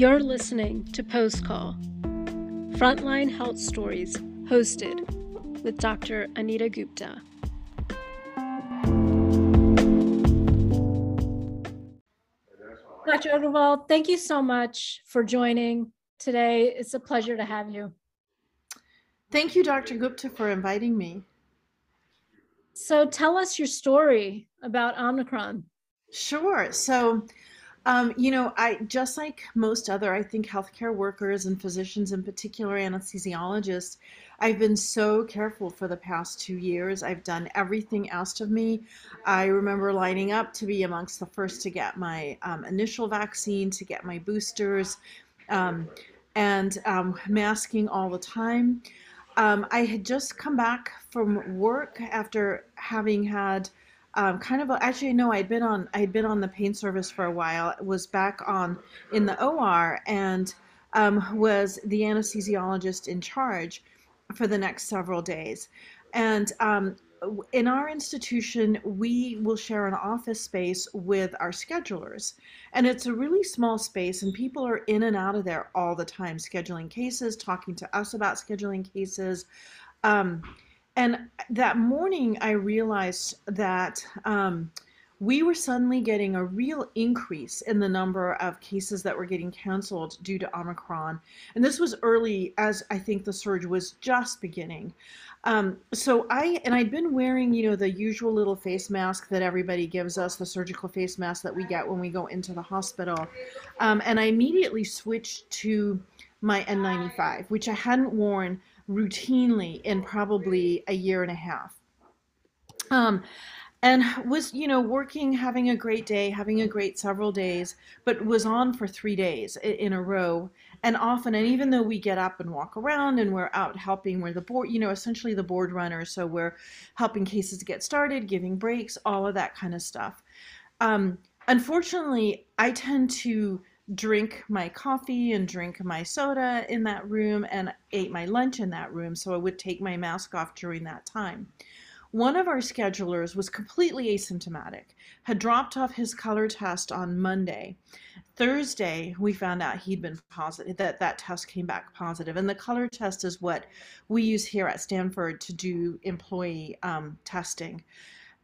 You're listening to Post Call, Frontline Health Stories, hosted with Dr. Anita Gupta. Dr. Agrawal, thank you so much for joining today. It's a pleasure to have you. Thank you, Dr. Gupta, for inviting me. So tell us your story about Omicron. Sure. So, um, you know, I just like most other, I think, healthcare workers and physicians, in particular anesthesiologists, I've been so careful for the past two years. I've done everything asked of me. I remember lining up to be amongst the first to get my um, initial vaccine, to get my boosters, um, and um, masking all the time. Um, I had just come back from work after having had um, kind of actually no i'd been on i'd been on the pain service for a while. Was back on in the or and um, was the anesthesiologist in charge for the next several days. And um, in our institution we will share an office space with our schedulers. And it's a really small space and people are in and out of there all the time scheduling cases talking to us about scheduling cases. Um, and that morning, I realized that um, we were suddenly getting a real increase in the number of cases that were getting canceled due to Omicron. And this was early, as I think the surge was just beginning. Um, so I, and I'd been wearing, you know, the usual little face mask that everybody gives us, the surgical face mask that we get when we go into the hospital. Um, and I immediately switched to my N95, which I hadn't worn routinely in probably a year and a half. Um, and was you know working having a great day having a great several days but was on for three days in a row and often and even though we get up and walk around and we're out helping we're the board you know essentially the board runner so we're helping cases get started giving breaks all of that kind of stuff um, unfortunately i tend to drink my coffee and drink my soda in that room and ate my lunch in that room. So I would take my mask off during that time. One of our schedulers was completely asymptomatic, had dropped off his color test on Monday. Thursday, we found out he'd been positive, that that test came back positive. And the color test is what we use here at Stanford to do employee um, testing.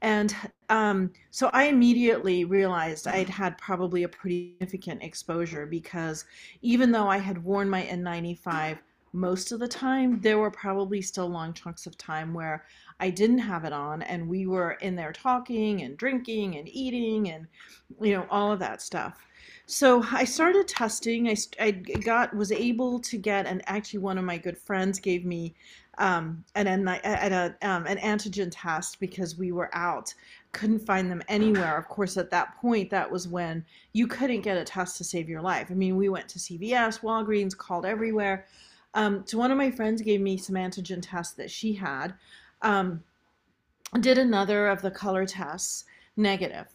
And um, so I immediately realized I'd had probably a pretty significant exposure because even though I had worn my N95 most of the time, there were probably still long chunks of time where I didn't have it on and we were in there talking and drinking and eating and, you know, all of that stuff. So I started testing. I, I got was able to get, and actually one of my good friends gave me um, an, an, a, um, an antigen test because we were out, couldn't find them anywhere. Of course, at that point, that was when you couldn't get a test to save your life. I mean, we went to CVS, Walgreens, called everywhere. Um, so one of my friends gave me some antigen tests that she had. Um, did another of the color tests, negative.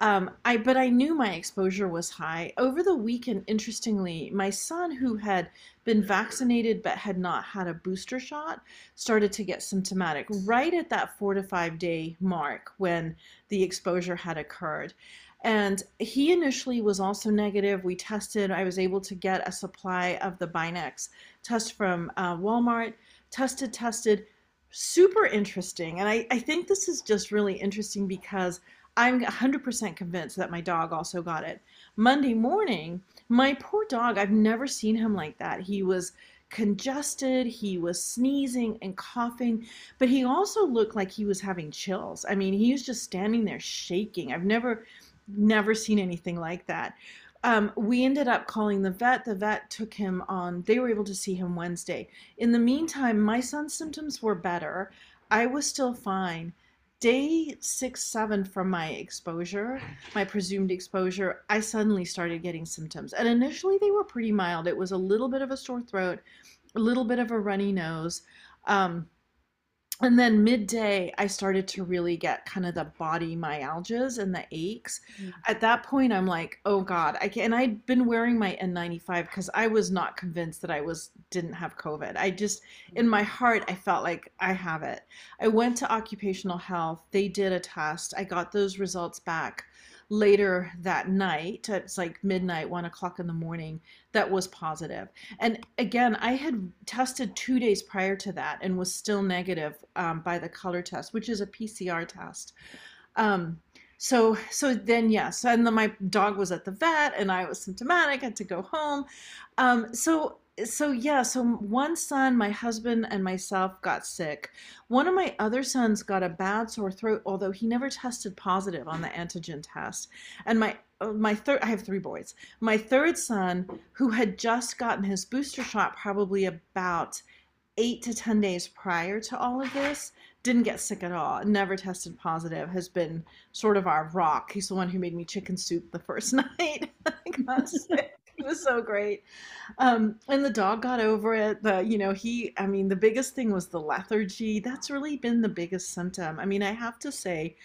Um, I but I knew my exposure was high over the weekend. Interestingly, my son, who had been vaccinated but had not had a booster shot, started to get symptomatic right at that four to five day mark when the exposure had occurred. And he initially was also negative. We tested. I was able to get a supply of the Binax test from uh, Walmart. Tested, tested. Super interesting. And I, I think this is just really interesting because I'm 100% convinced that my dog also got it. Monday morning, my poor dog, I've never seen him like that. He was congested, he was sneezing and coughing, but he also looked like he was having chills. I mean, he was just standing there shaking. I've never never seen anything like that. Um, we ended up calling the vet. The vet took him on, they were able to see him Wednesday. In the meantime, my son's symptoms were better. I was still fine day six, seven from my exposure, my presumed exposure, I suddenly started getting symptoms. And initially they were pretty mild. It was a little bit of a sore throat, a little bit of a runny nose. Um, and then midday i started to really get kind of the body myalgias and the aches. Mm-hmm. at that point i'm like oh god i can and i'd been wearing my n95 because i was not convinced that i was didn't have covid. I just in my heart i felt like i have it. I went to occupational health. They did a test. I got those results back later that night. It's like midnight, one o'clock in the morning. That was positive. And again, I had tested two days prior to that and was still negative um, by the color test, which is a PCR test. Um, so so then yes and then my dog was at the vet and i was symptomatic had to go home um, so so yeah so one son my husband and myself got sick. One of my other sons got a bad sore throat although he never tested positive on the antigen test. And my uh, my third i have three boys. My third son who had just gotten his booster shot probably about eight to ten days prior to all of this didn't get sick at all never tested positive has been sort of our rock. He's the one who made me chicken soup the first night i got sick it was so great. Um, and the dog got over it. The, you know, he, I mean, the biggest thing was the lethargy. That's really been the biggest symptom. I mean, I have to say,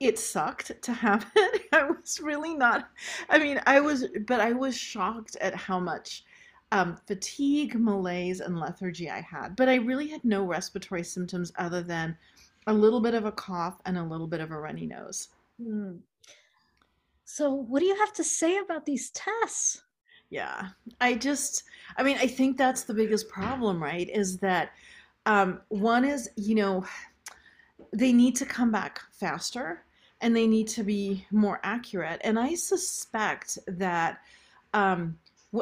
it sucked to have it. I was really not, I mean, I was, but I was shocked at how much um, fatigue, malaise, and lethargy I had. But I really had no respiratory symptoms other than a little bit of a cough and a little bit of a runny nose. Mm. So, what do you have to say about these tests? Yeah. I just, I mean, I think that's the biggest problem, right? Is that um, one is, you know, they need to come back faster and they need to be more accurate. And I suspect that um,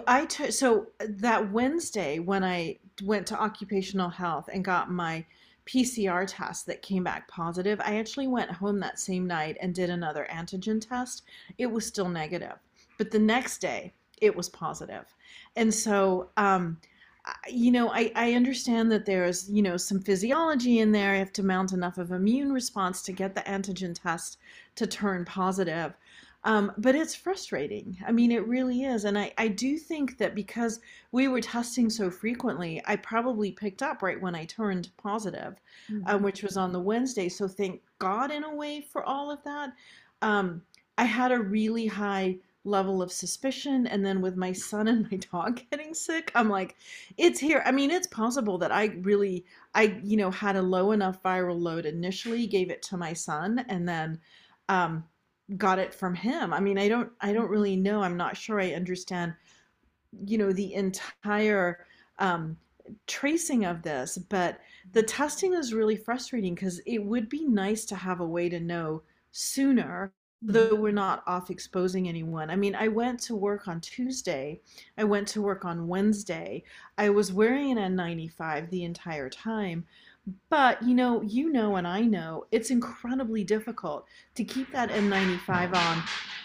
I took, so that Wednesday when I went to occupational health and got my PCR test that came back positive, I actually went home that same night and did another antigen test. It was still negative. But the next day, it was positive. And so, um, you know, I, I understand that there's, you know, some physiology in there. I have to mount enough of immune response to get the antigen test to turn positive. Um, but it's frustrating. I mean, it really is. And I, I do think that because we were testing so frequently, I probably picked up right when I turned positive, um, mm-hmm. um, which was on the Wednesday. So thank God in a way for all of that. Um, I had a really high level of suspicion and then with my son and my dog getting sick i'm like it's here. I mean it's possible that i really i you know had a low enough viral load initially gave it to my son and then um, got it from him. I mean i don't i don't really know. I'm not sure i understand you know the entire um, tracing of this but the testing is really frustrating because it would be nice to have a way to know sooner though we're not off exposing anyone. I mean, I went to work on Tuesday. I went to work on Wednesday. I was wearing an N95 the entire time. But, you know, you know, and I know it's incredibly difficult to keep that N95 on,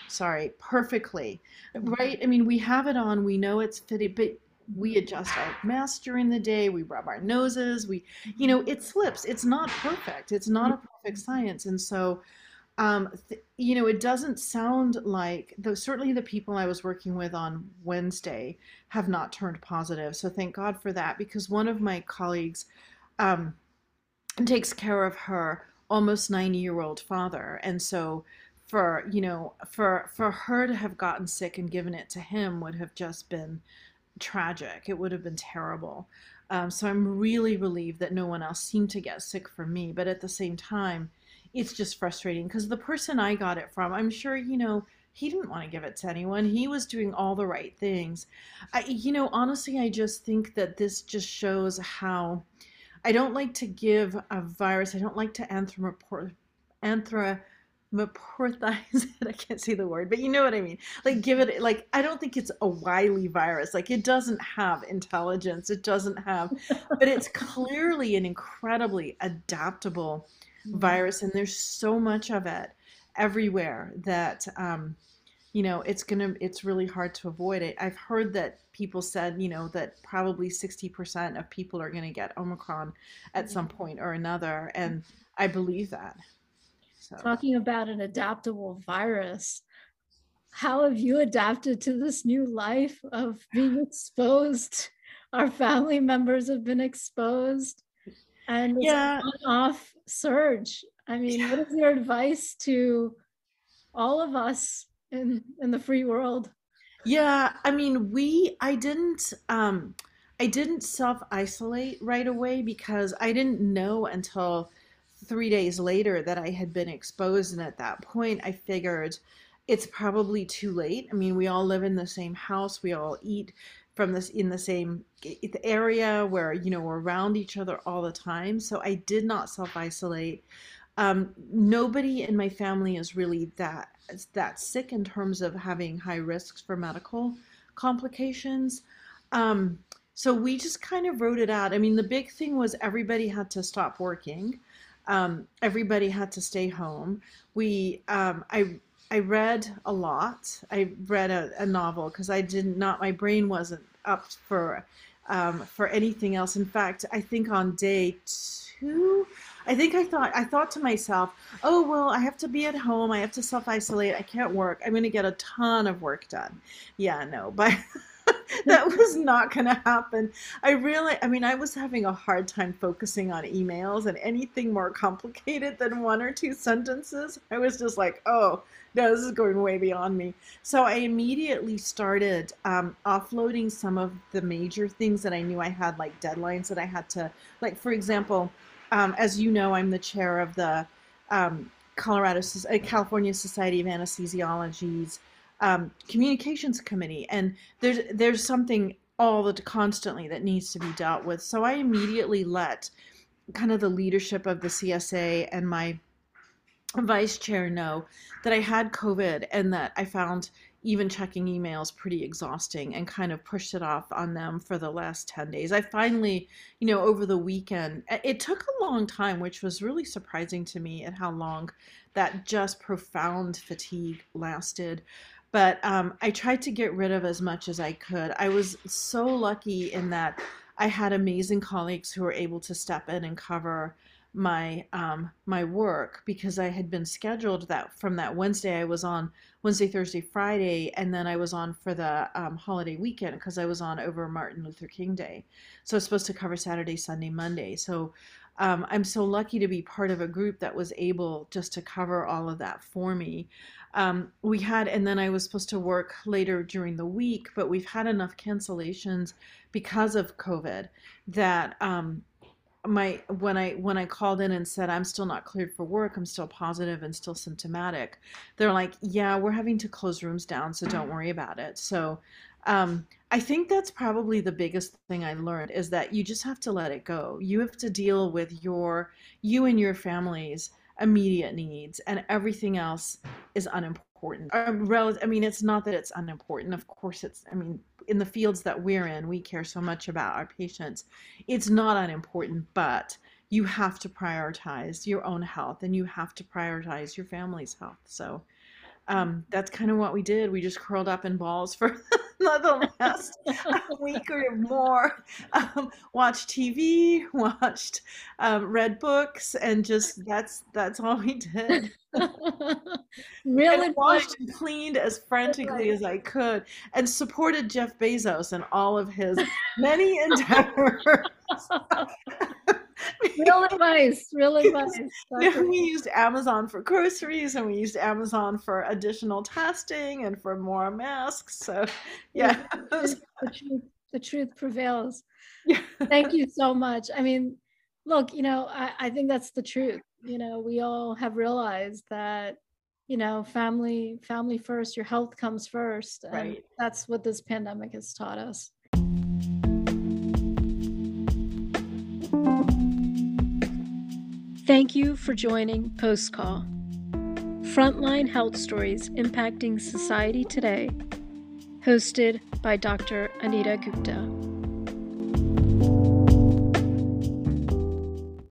sorry, perfectly, right? I mean, we have it on, we know it's fitted, but we adjust our masks during the day, we rub our noses, we, you know, it slips. It's not perfect. It's not a mm-hmm. perfect science. And so, um, th- you know, it doesn't sound like though certainly the people I was working with on Wednesday have not turned positive. So thank God for that because one of my colleagues um, takes care of her almost 90 year old father. And so for, you know, for for her to have gotten sick and given it to him would have just been tragic. It would have been terrible. Um, so I'm really relieved that no one else seemed to get sick from me. But at the same time, it's just frustrating because the person I got it from, I'm sure, you know, he didn't want to give it to anyone. He was doing all the right things. I, you know, honestly, I just think that this just shows how I don't like to give a virus, I don't like to anthropomorphize it. I can't say the word, but you know what I mean. Like, give it, like, I don't think it's a wily virus. Like, it doesn't have intelligence, it doesn't have, but it's clearly an incredibly adaptable. Virus, and there's so much of it everywhere that um, you know it's gonna it's really hard to avoid it. I've heard that people said you know that probably 60% of people are gonna get Omicron at some mm-hmm. point or another, and I believe that. So. Talking about an adaptable virus, how have you adapted to this new life of being exposed? Our family members have been exposed, and yeah. off surge. I mean, what is your advice to all of us in in the free world? Yeah, I mean, we I didn't um I didn't self isolate right away because I didn't know until 3 days later that I had been exposed and at that point I figured it's probably too late. I mean, we all live in the same house. We all eat from this in the same area where you know we're around each other all the time. So I did not self isolate. Um, nobody in my family is really that that sick in terms of having high risks for medical complications. Um, so we just kind of wrote it out. I mean, the big thing was everybody had to stop working. Um, everybody had to stay home. We, um, I I read a lot. I read a, a novel because I did not. My brain wasn't up for um, for anything else. In fact, I think on day two, I think I thought I thought to myself, "Oh well, I have to be at home. I have to self isolate. I can't work. I'm going to get a ton of work done." Yeah, no, but that was not going to happen. I really, I mean, I was having a hard time focusing on emails and anything more complicated than one or two sentences. I was just like, oh, no, this is going way beyond me. So I immediately started um, offloading some of the major things that I knew I had, like deadlines that I had to, like, for example, um, as you know, I'm the chair of the um, Colorado, California Society of Anesthesiologists um, communications committee, and there's there's something all the constantly that needs to be dealt with. So I immediately let kind of the leadership of the CSA and my vice chair know that I had COVID and that I found even checking emails pretty exhausting and kind of pushed it off on them for the last 10 days. I finally, you know, over the weekend, it took a long time, which was really surprising to me at how long that just profound fatigue lasted but um, I tried to get rid of as much as I could. I was so lucky in that I had amazing colleagues who were able to step in and cover my um, my work because I had been scheduled that from that Wednesday I was on Wednesday, Thursday, Friday, and then I was on for the um, holiday weekend because I was on over Martin Luther King Day. So I was supposed to cover Saturday, Sunday, Monday. So um, I'm so lucky to be part of a group that was able just to cover all of that for me um, we had, and then I was supposed to work later during the week, but we've had enough cancellations because of COVID that um, my when I when I called in and said I'm still not cleared for work, I'm still positive and still symptomatic. They're like, yeah, we're having to close rooms down, so don't worry about it. So um, I think that's probably the biggest thing I learned is that you just have to let it go. You have to deal with your you and your family's immediate needs and everything else is unimportant i mean it's not that it's unimportant of course it's i mean in the fields that we're in we care so much about our patients it's not unimportant but you have to prioritize your own health and you have to prioritize your family's health so um, that's kind of what we did. We just curled up in balls for the last week or more. Um, watched TV, watched, um, read books, and just that's that's all we did. really and washed and cleaned as frantically as I could, and supported Jeff Bezos and all of his many endeavors real advice, real advice. we used Amazon for groceries and we used Amazon for additional testing and for more masks. So, yeah. the, truth, the truth prevails. Yeah. Thank you so much. I mean, look, you know, I, I think that's the truth. You know, we all have realized that you know family family first your health comes first and right. that's what this pandemic has taught us Thank you for joining Post Call. Frontline Health Stories Impacting Society Today, hosted by Dr. Anita Gupta.